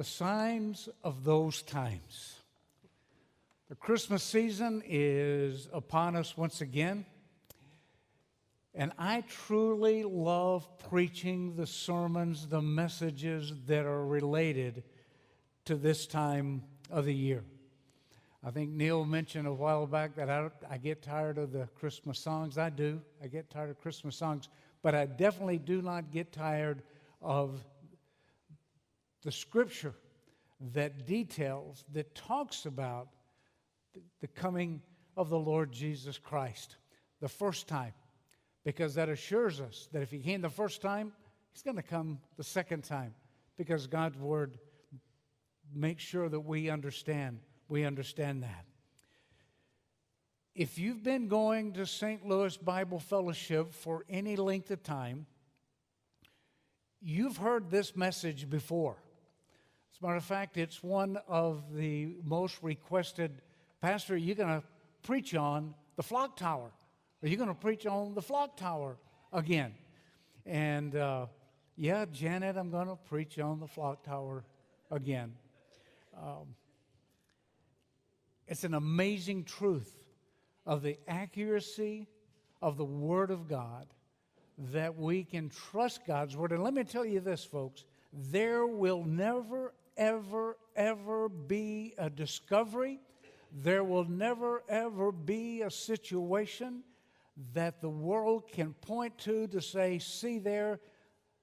The signs of those times. The Christmas season is upon us once again. And I truly love preaching the sermons, the messages that are related to this time of the year. I think Neil mentioned a while back that I, I get tired of the Christmas songs. I do. I get tired of Christmas songs, but I definitely do not get tired of the scripture that details, that talks about the coming of the Lord Jesus Christ the first time, because that assures us that if he came the first time, he's going to come the second time, because God's word makes sure that we understand. We understand that. If you've been going to St. Louis Bible Fellowship for any length of time, you've heard this message before. As a matter of fact, it's one of the most requested. Pastor, are you going to preach on the flock tower? Are you going to preach on the flock tower again? And uh, yeah, Janet, I'm going to preach on the flock tower again. Um, it's an amazing truth of the accuracy of the Word of God that we can trust God's Word. And let me tell you this, folks there will never, ever, ever be a discovery. There will never, ever be a situation that the world can point to to say, see there,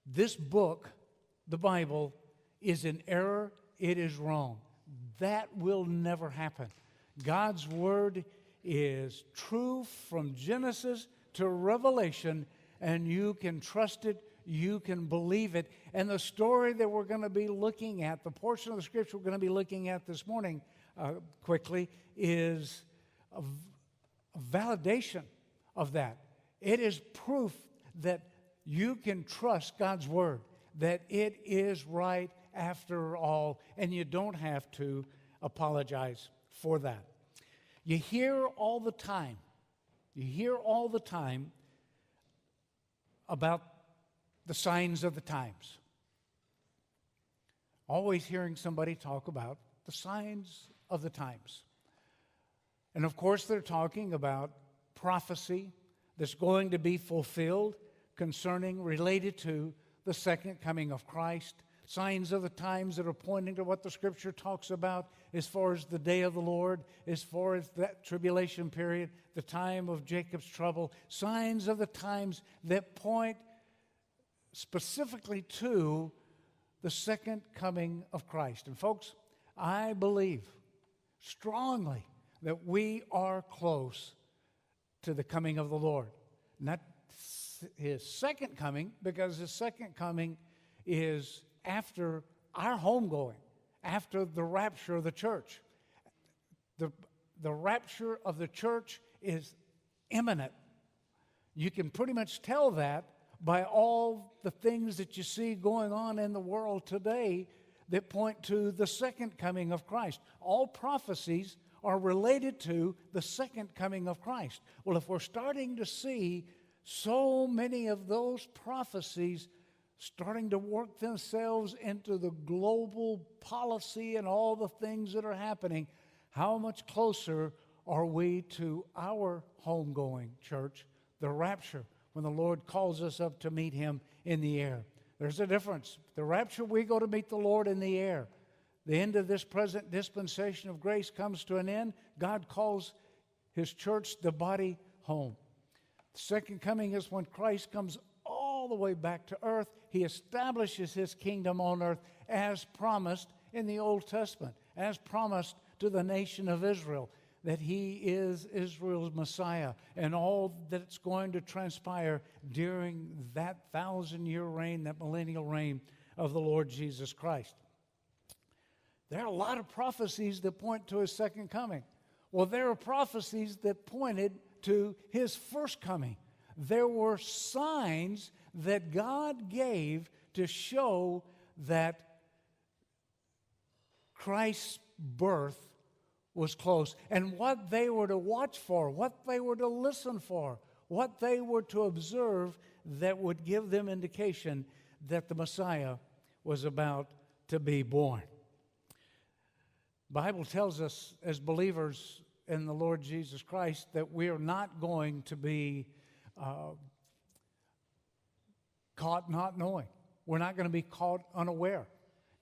this book, the Bible, is in error, it is wrong. That will never happen. God's Word is true from Genesis to Revelation, and you can trust it, you can believe it. And the story that we're going to be looking at, the portion of the scripture we're going to be looking at this morning uh, quickly, is a, a validation of that. It is proof that you can trust God's word, that it is right after all, and you don't have to apologize for that. You hear all the time, you hear all the time about the signs of the times. Always hearing somebody talk about the signs of the times. And of course, they're talking about prophecy that's going to be fulfilled concerning, related to the second coming of Christ signs of the times that are pointing to what the scripture talks about as far as the day of the Lord, as far as that tribulation period, the time of Jacob's trouble, signs of the times that point specifically to the second coming of Christ. And folks, I believe strongly that we are close to the coming of the Lord. Not his second coming, because his second coming is after our homegoing, after the rapture of the church. The, the rapture of the church is imminent. You can pretty much tell that by all the things that you see going on in the world today that point to the second coming of Christ. All prophecies are related to the second coming of Christ. Well, if we're starting to see so many of those prophecies starting to work themselves into the global policy and all the things that are happening, how much closer are we to our homegoing church, the rapture, when the Lord calls us up to meet Him in the air? There's a difference. The rapture, we go to meet the Lord in the air. The end of this present dispensation of grace comes to an end. God calls His church, the body, home. The second coming is when Christ comes all the way back to earth. He establishes his kingdom on earth as promised in the Old Testament, as promised to the nation of Israel, that he is Israel's Messiah and all that's going to transpire during that thousand year reign, that millennial reign of the Lord Jesus Christ. There are a lot of prophecies that point to his second coming. Well, there are prophecies that pointed to his first coming. There were signs that God gave to show that Christ's birth was close and what they were to watch for, what they were to listen for, what they were to observe that would give them indication that the Messiah was about to be born. Bible tells us as believers in the Lord Jesus Christ that we are not going to be uh, caught not knowing. We're not going to be caught unaware.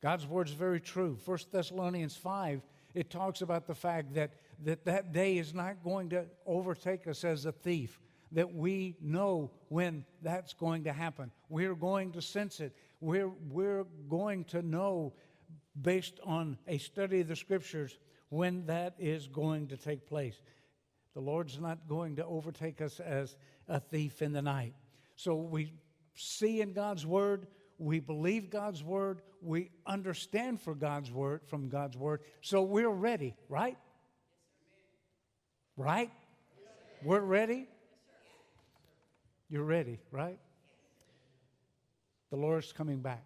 God's word is very true. 1 Thessalonians 5, it talks about the fact that, that that day is not going to overtake us as a thief, that we know when that's going to happen. We're going to sense it. We're, we're going to know, based on a study of the scriptures, when that is going to take place. The Lord's not going to overtake us as a thief in the night. So we see in God's word, we believe God's word, we understand for God's word from God's word, so we're ready, right? Right? We're ready? You're ready, right? The Lord's coming back.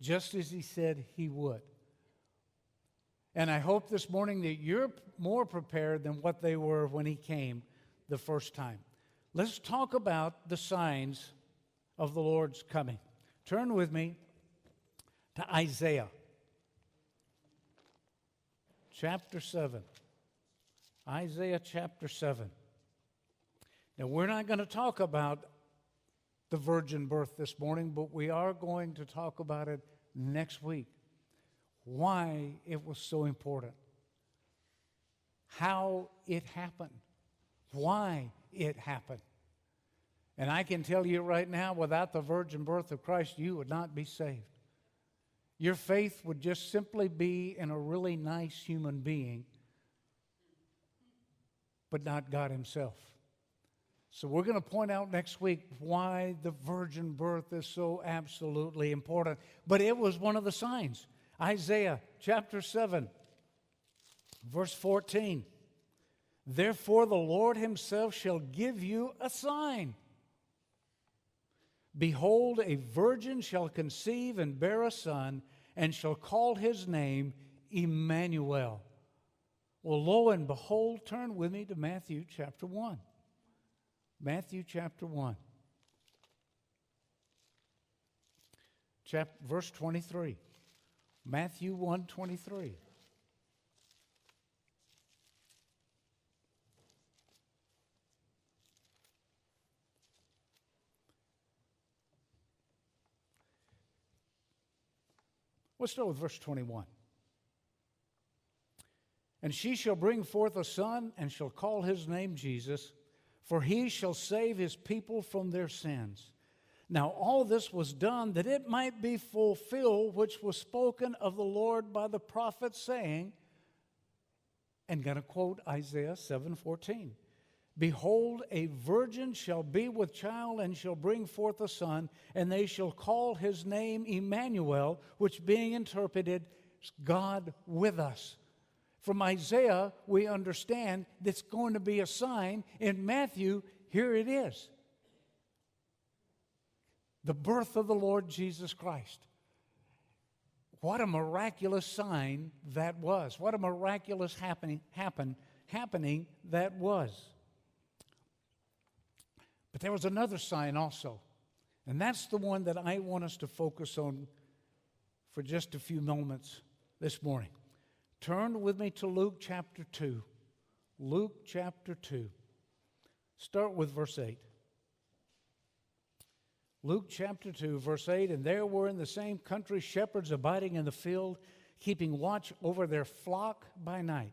Just as he said he would. And I hope this morning that you're more prepared than what they were when he came the first time. Let's talk about the signs of the Lord's coming. Turn with me to Isaiah chapter 7. Isaiah chapter 7. Now, we're not going to talk about the virgin birth this morning, but we are going to talk about it next week why it was so important, how it happened, why it happened. And I can tell you right now, without the virgin birth of Christ, you would not be saved. Your faith would just simply be in a really nice human being, but not God Himself. So, we're going to point out next week why the virgin birth is so absolutely important. But it was one of the signs. Isaiah chapter 7, verse 14. Therefore, the Lord himself shall give you a sign. Behold, a virgin shall conceive and bear a son, and shall call his name Emmanuel. Well, lo and behold, turn with me to Matthew chapter 1. Matthew chapter 1. Chapter, verse 23. Matthew 123. Let's start with verse 21. And she shall bring forth a son, and shall call his name Jesus, for he shall save his people from their sins. Now, all this was done that it might be fulfilled, which was spoken of the Lord by the prophet, saying, and going to quote Isaiah 7:14. Behold, a virgin shall be with child and shall bring forth a son, and they shall call his name Emmanuel, which being interpreted, God with us. From Isaiah, we understand that's going to be a sign. In Matthew, here it is the birth of the Lord Jesus Christ. What a miraculous sign that was. What a miraculous happening, happen, happening that was. But there was another sign also, and that's the one that I want us to focus on for just a few moments this morning. Turn with me to Luke chapter 2. Luke chapter 2. Start with verse 8. Luke chapter 2, verse 8 And there were in the same country shepherds abiding in the field, keeping watch over their flock by night.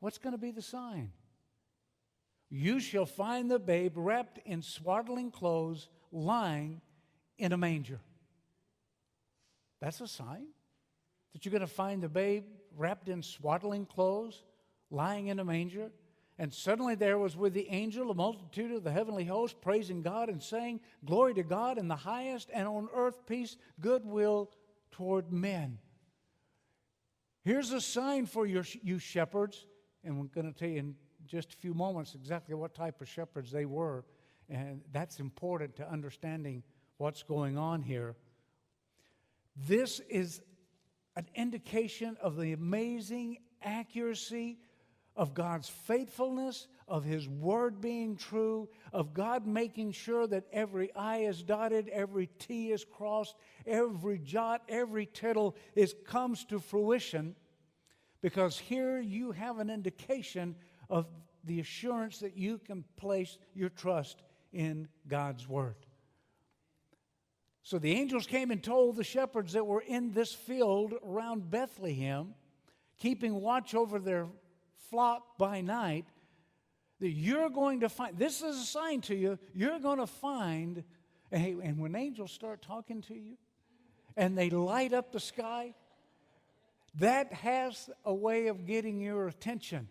What's going to be the sign? You shall find the babe wrapped in swaddling clothes, lying in a manger. That's a sign that you're going to find the babe wrapped in swaddling clothes, lying in a manger. And suddenly there was with the angel a multitude of the heavenly host praising God and saying, Glory to God in the highest, and on earth peace, goodwill toward men. Here's a sign for your, you shepherds. And we're going to tell you in just a few moments exactly what type of shepherds they were. And that's important to understanding what's going on here. This is an indication of the amazing accuracy of God's faithfulness, of His word being true, of God making sure that every I is dotted, every T is crossed, every jot, every tittle is comes to fruition. Because here you have an indication of the assurance that you can place your trust in God's word. So the angels came and told the shepherds that were in this field around Bethlehem, keeping watch over their flock by night, that you're going to find, this is a sign to you, you're going to find, and, when angels start talking to you and they light up the sky, that has a way of getting your attention.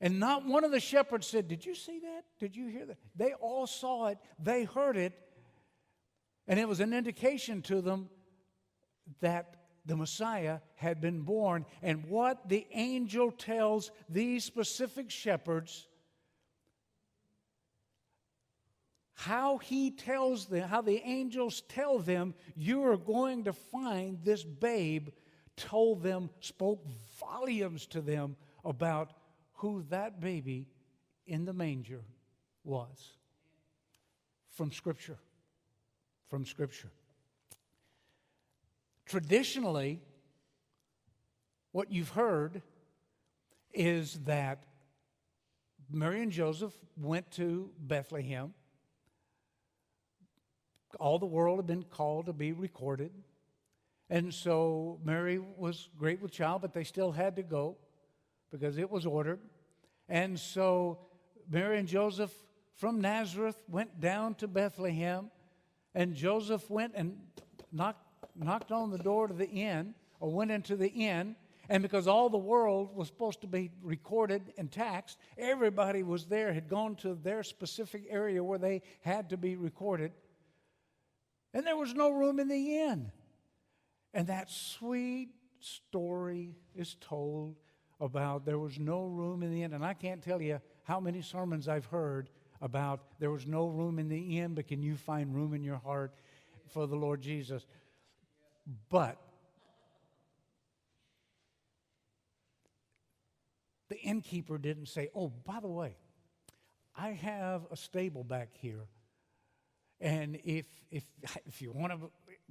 And not one of the shepherds said, Did you see that? Did you hear that? They all saw it, they heard it, and it was an indication to them that the Messiah had been born. And what the angel tells these specific shepherds, how he tells them, how the angels tell them, you are going to find this babe, told them, spoke volumes to them about who that baby in the manger was from Scripture. From Scripture. Traditionally, what you've heard is that Mary and Joseph went to Bethlehem. All the world had been called to be recorded. And so Mary was great with child, but they still had to go because it was ordered. And so Mary and Joseph from Nazareth went down to Bethlehem, and Joseph went and knocked, knocked on the door to the inn, or went into the inn. And because all the world was supposed to be recorded and taxed, everybody was there, had gone to their specific area where they had to be recorded. And there was no room in the inn. And that sweet story is told about there was no room in the inn. And I can't tell you how many sermons I've heard about there was no room in the inn, but can you find room in your heart for the Lord Jesus? But the innkeeper didn't say, Oh, by the way, I have a stable back here. And if, if, if you want to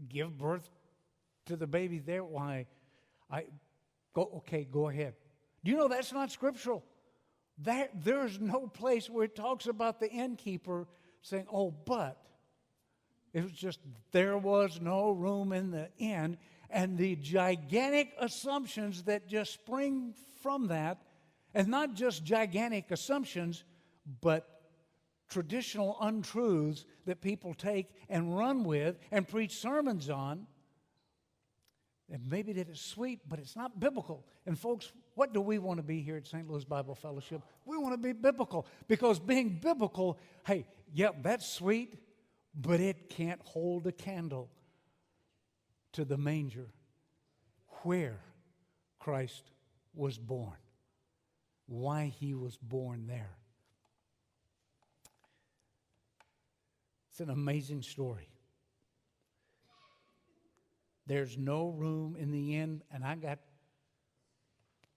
give birth to the baby there, why, I go, okay, go ahead. Do you know that's not scriptural? That, there's no place where it talks about the innkeeper saying, oh, but. It was just, there was no room in the inn. And the gigantic assumptions that just spring from that, and not just gigantic assumptions, but traditional untruths that people take and run with and preach sermons on. And maybe that is sweet, but it's not biblical. And folks, what do we want to be here at St. Louis Bible Fellowship? We want to be biblical because being biblical, hey, yeah, that's sweet, but it can't hold a candle to the manger where Christ was born, why he was born there. It's an amazing story. There's no room in the inn, and I got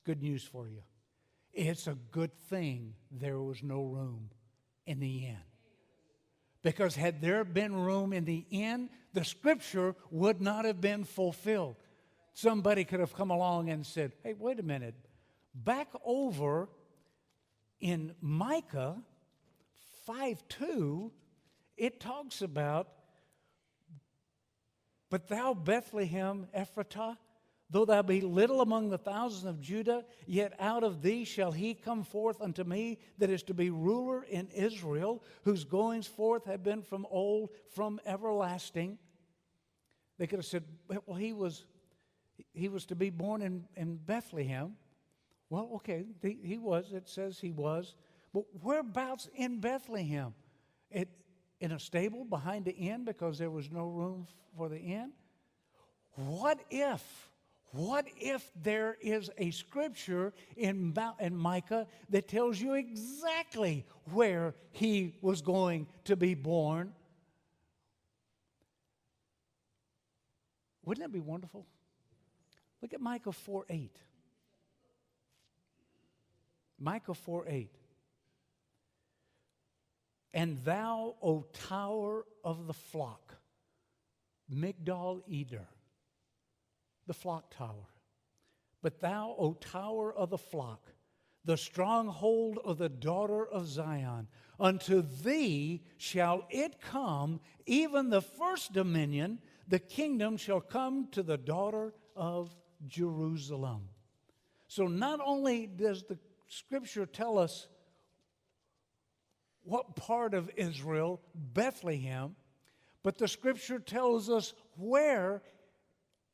good news for you. It's a good thing there was no room in the inn. Because had there been room in the inn, the scripture would not have been fulfilled. Somebody could have come along and said, hey, wait a minute. Back over in Micah 5 2, it talks about, but thou, Bethlehem Ephratah, Though thou be little among the thousands of Judah, yet out of thee shall he come forth unto me that is to be ruler in Israel, whose goings forth have been from old, from everlasting. They could have said, well, he was, he was to be born in, in Bethlehem. Well, okay, he, was. It says he was. But whereabouts in Bethlehem? It, in a stable behind the inn because there was no room for the inn? What if What if there is a scripture in, in Micah that tells you exactly where he was going to be born? Wouldn't that be wonderful? Look at Micah 4 8. Micah 4 8. And thou, O tower of the flock, Migdal Eder, the flock tower. But thou, O tower of the flock, the stronghold of the daughter of Zion, unto thee shall it come, even the first dominion, the kingdom shall come to the daughter of Jerusalem. So not only does the scripture tell us what part of Israel, Bethlehem, but the scripture tells us where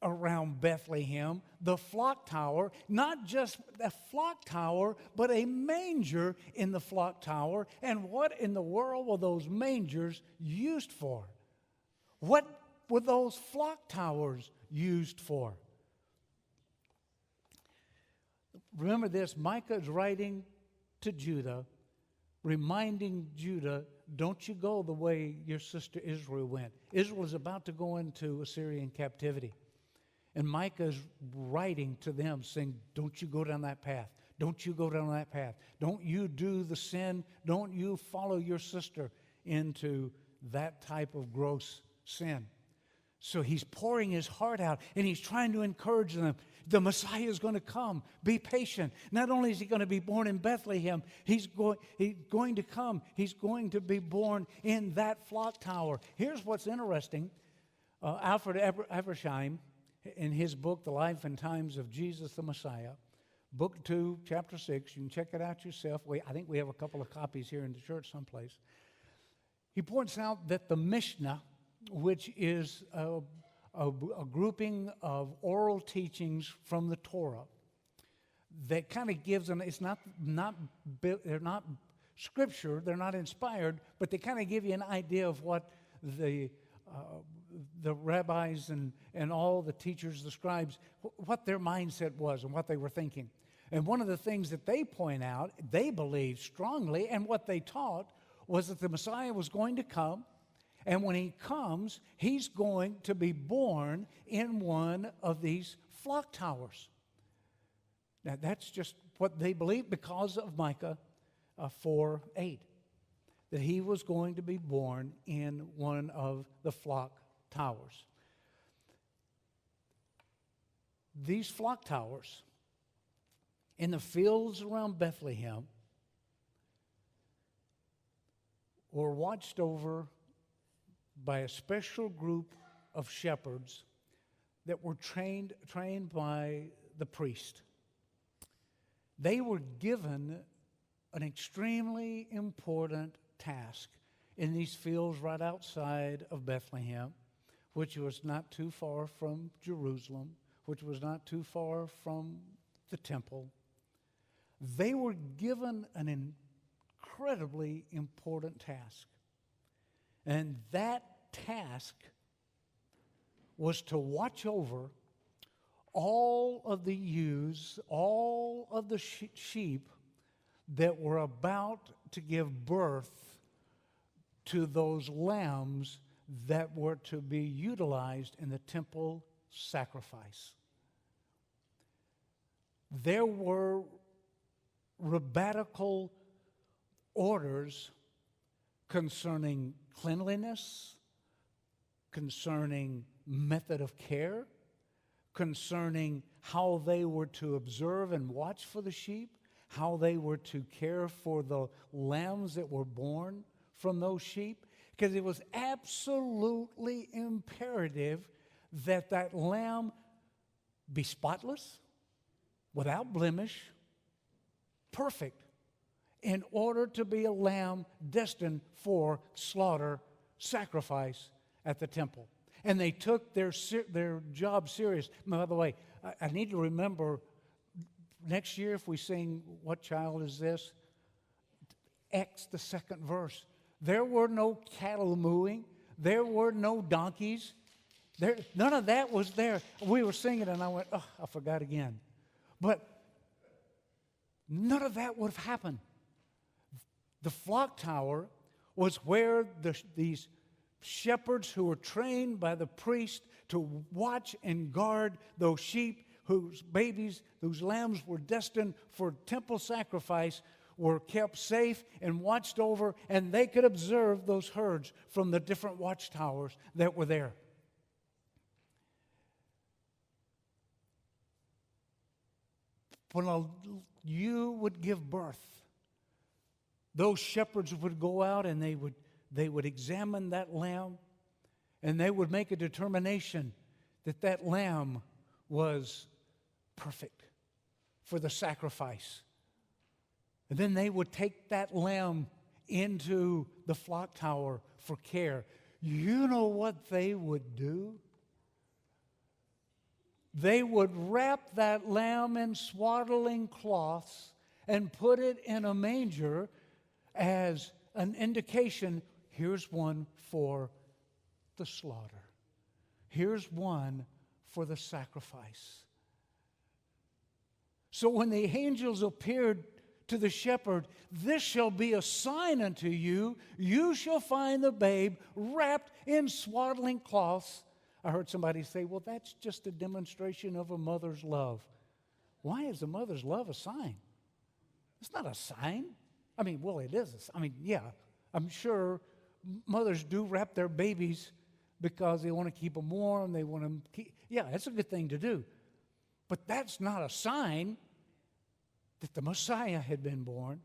around Bethlehem, the flock tower, not just a flock tower, but a manger in the flock tower. And what in the world were those mangers used for? What were those flock towers used for? Remember this Micah is writing to Judah, reminding Judah, don't you go the way your sister Israel went. Israel is about to go into Assyrian captivity. And Micah is writing to them saying, Don't you go down that path. Don't you go down that path. Don't you do the sin. Don't you follow your sister into that type of gross sin. So he's pouring his heart out and he's trying to encourage them. The Messiah is going to come. Be patient. Not only is he going to be born in Bethlehem, he's, going he's going to come. He's going to be born in that flock tower. Here's what's interesting uh, Alfred Edersheim, in his book, The Life and Times of Jesus the Messiah, book 2, chapter 6, you can check it out yourself. We, I think we have a couple of copies here in the church someplace. He points out that the Mishnah, which is a, a, a grouping of oral teachings from the Torah that kind of gives them, it's not, not, they're not scripture, they're not inspired, but they kind of give you an idea of what the, uh, the rabbis and, and all the teachers, the scribes, what their mindset was and what they were thinking. And one of the things that they point out, they believed strongly, and what they taught was that the Messiah was going to come and when he comes, he's going to be born in one of these flock towers. Now, that's just what they believe because of Micah uh, 4 8, that he was going to be born in one of the flock towers. These flock towers in the fields around Bethlehem were watched over by a special group of shepherds that were trained, trained by the priest. They were given an extremely important task in these fields right outside of Bethlehem, which was not too far from Jerusalem, which was not too far from the temple. They were given an incredibly important task. And that task was to watch over all of the ewes, all of the sheep that were about to give birth to those lambs that were to be utilized in the temple sacrifice. There were rabbinical orders concerning cleanliness, concerning method of care, concerning how they were to observe and watch for the sheep, how they were to care for the lambs that were born from those sheep, because it was absolutely imperative that that lamb be spotless, without blemish, perfect, in order to be a lamb destined for slaughter, sacrifice at the temple. And they took their, their job serious. By the way, I, need to remember next year if we sing What Child Is This? X, the second verse. There were no cattle mooing, there were no donkeys. There, none of that was there. We were singing, and I went, oh, I forgot again. But none of that would have happened. The flock tower was where the, these shepherds who were trained by the priest to watch and guard those sheep whose babies, whose lambs were destined for temple sacrifice, were kept safe and watched over, and they could observe those herds from the different watchtowers that were there. When you would give birth, those shepherds would go out and they would, they would examine that lamb and they would make a determination that that lamb was perfect for the sacrifice. And then they would take that lamb into the flock tower for care. You know what they would do? They would wrap that lamb in swaddling cloths and put it in a manger as an indication here's one for the slaughter, here's one for the sacrifice. So when the angels appeared to the shepherd, This shall be a sign unto you. You shall find the babe wrapped in swaddling cloths. I heard somebody say, Well, that's just a demonstration of a mother's love. Why is a mother's love a sign? It's not a sign. I mean, well, it is. I mean, yeah, I'm sure mothers do wrap their babies because they want to keep them warm. They want them keep, yeah, that's a good thing to do. But that's not a sign that the Messiah had been born.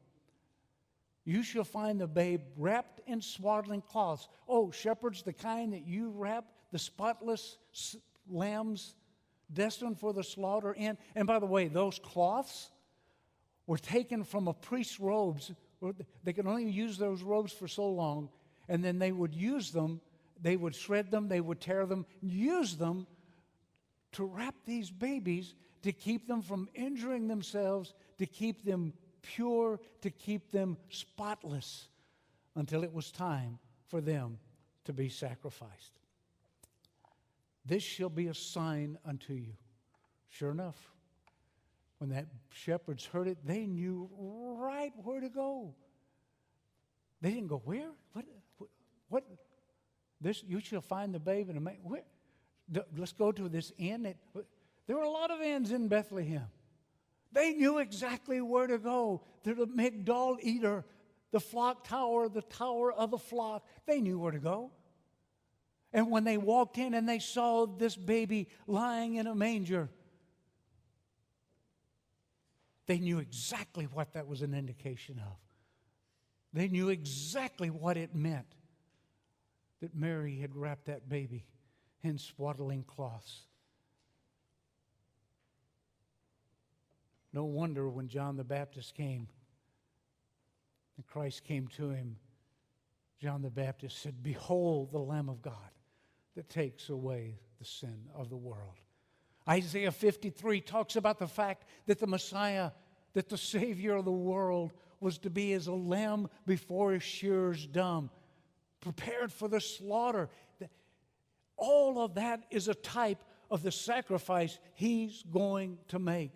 You shall find the babe wrapped in swaddling cloths. Oh, shepherds, the kind that you wrap the spotless lambs destined for the slaughter in. And by the way, those cloths were taken from a priest's robes. They could only use those robes for so long, and then they would use them, they would shred them, they would tear them, use them to wrap these babies to keep them from injuring themselves, to keep them pure, to keep them spotless until it was time for them to be sacrificed. This shall be a sign unto you. Sure enough, when that shepherds heard it, they knew right where to go. They didn't go, Where? What? What? This, you shall find the babe in a man. Where? Let's go to this inn. It, there were a lot of inns in Bethlehem. They knew exactly where to go. To the Migdal Eder, the flock tower, the tower of the flock. They knew where to go. And when they walked in and they saw this baby lying in a manger, they knew exactly what that was an indication of. They knew exactly what it meant that Mary had wrapped that baby in swaddling cloths. No wonder when John the Baptist came and Christ came to him, John the Baptist said, Behold the Lamb of God that takes away the sin of the world. Isaiah 53 talks about the fact that the Messiah, that the Savior of the world, was to be as a lamb before his shearers dumb, prepared for the slaughter. All of that is a type of the sacrifice he's going to make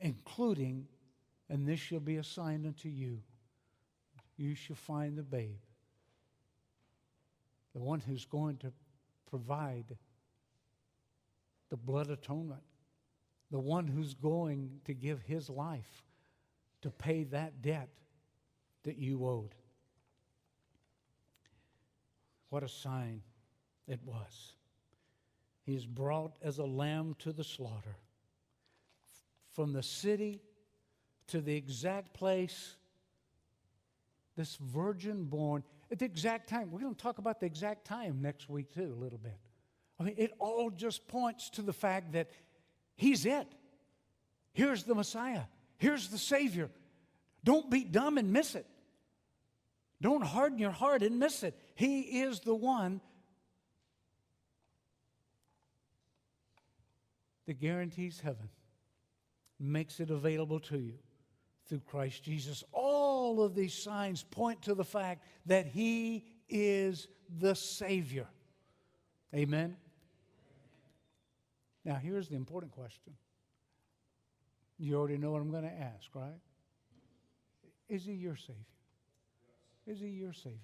including, and this shall be a sign unto you you shall find the babe, the one who's going to provide the blood atonement, the one who's going to give his life to pay that debt that you owed. What a sign it was. He is brought as a lamb to the slaughter from the city to the exact place this virgin born at the exact time. We're going to talk about the exact time next week, too, a little bit. I mean, it all just points to the fact that he's it. Here's the Messiah, here's the Savior. Don't be dumb and miss it. Don't harden your heart and miss it. He is the one that guarantees heaven makes it available to you through Christ Jesus. All of these signs point to the fact that He is the Savior. Amen. Now, here's the important question. You already know what I'm going to ask, right? Is he your Savior? Is he your Savior?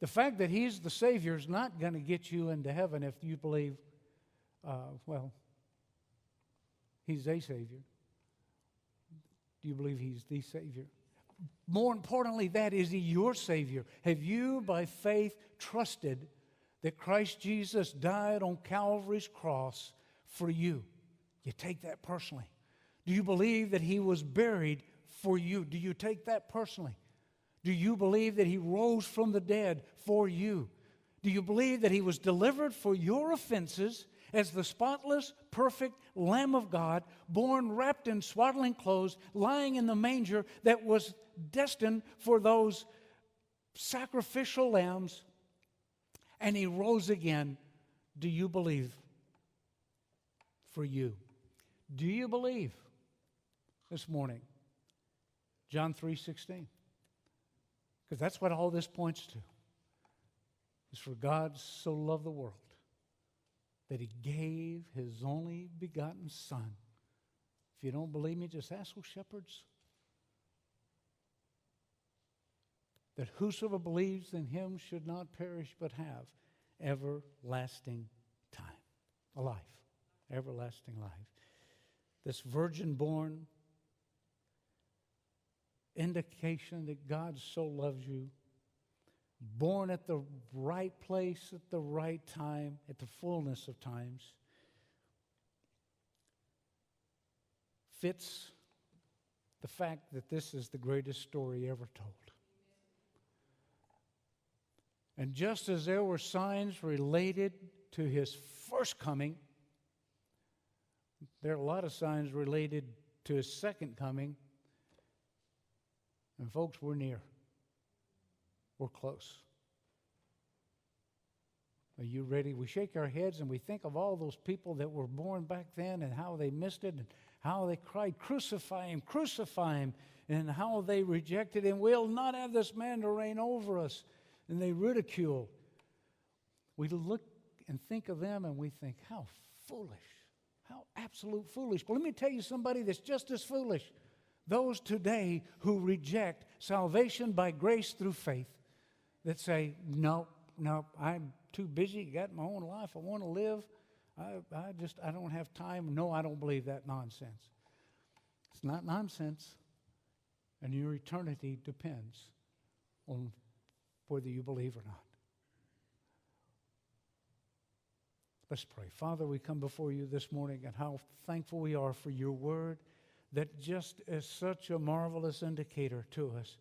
The fact that he's the Savior is not going to get you into heaven if you believe, uh, well, he's a Savior. Do you believe he's the Savior? More importantly, that is he your Savior? Have you, by faith, trusted that Christ Jesus died on Calvary's cross for you? You take that personally. Do you believe that he was buried for you? Do you take that personally? Do you believe that he rose from the dead for you? Do you believe that he was delivered for your offenses as the spotless, perfect Lamb of God, born wrapped in swaddling clothes, lying in the manger that was destined for those sacrificial lambs, and he rose again? Do you believe for you? Do you believe this morning? John 3:16. Because that's what all this points to. Is for God so loved the world that he gave his only begotten son. If you don't believe me, just ask those shepherds. That whosoever believes in him should not perish but have everlasting time, a life, everlasting life. This virgin born indication that God so loves you born at the right place at the right time, at the fullness of times, fits the fact that this is the greatest story ever told. And just as there were signs related to his first coming, there are a lot of signs related to his second coming. And, folks, we're near. We're close. Are you ready? We shake our heads and we think of all those people that were born back then and how they missed it and how they cried, Crucify him, crucify him, and how they rejected him. We'll not have this man to reign over us. And they ridicule. We look and think of them and we think, How foolish. How absolute foolish. But let me tell you somebody that's just as foolish. Those today who reject salvation by grace through faith that say, no, no, I'm too busy, got my own life, I want to live. I, I just, I don't have time. No, I don't believe that nonsense. It's not nonsense. And your eternity depends on whether you believe or not. Let's pray. Father, we come before you this morning and how thankful we are for your word that just is such a marvelous indicator to us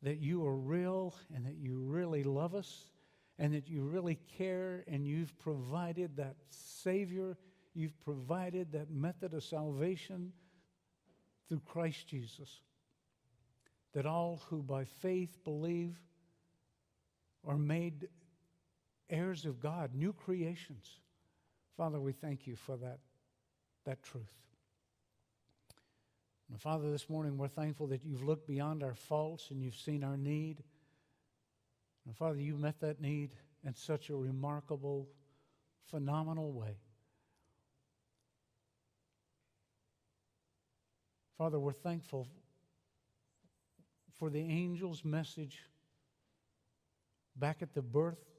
that you are real and that you really love us and that you really care and you've provided that Savior, you've provided that method of salvation through Christ Jesus. That all who by faith believe are made heirs of God, new creations. Father, we thank you for that, that truth. And Father, this morning we're thankful that you've looked beyond our faults and you've seen our need. And Father, you met that need in such a remarkable, phenomenal way. Father, we're thankful for the angel's message back at the birth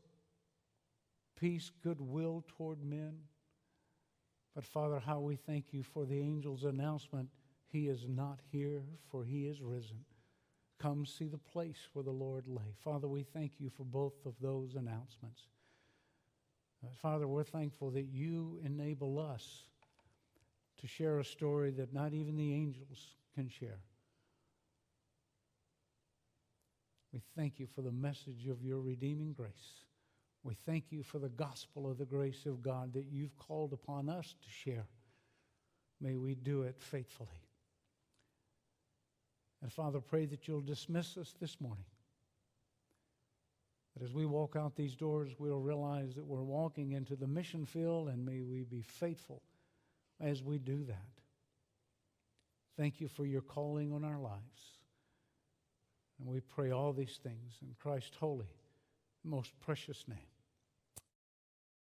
peace, goodwill toward men. But Father, how we thank you for the angel's announcement he is not here, for he is risen. Come see the place where the Lord lay. Father, we thank you for both of those announcements. Uh, Father, we're thankful that you enable us to share a story that not even the angels can share. We thank you for the message of your redeeming grace. We thank you for the gospel of the grace of God that you've called upon us to share. May we do it faithfully. And Father, pray that you'll dismiss us this morning. That as we walk out these doors, we'll realize that we're walking into the mission field, and may we be faithful as we do that. Thank you for your calling on our lives. And we pray all these things in Christ's holy, most precious name.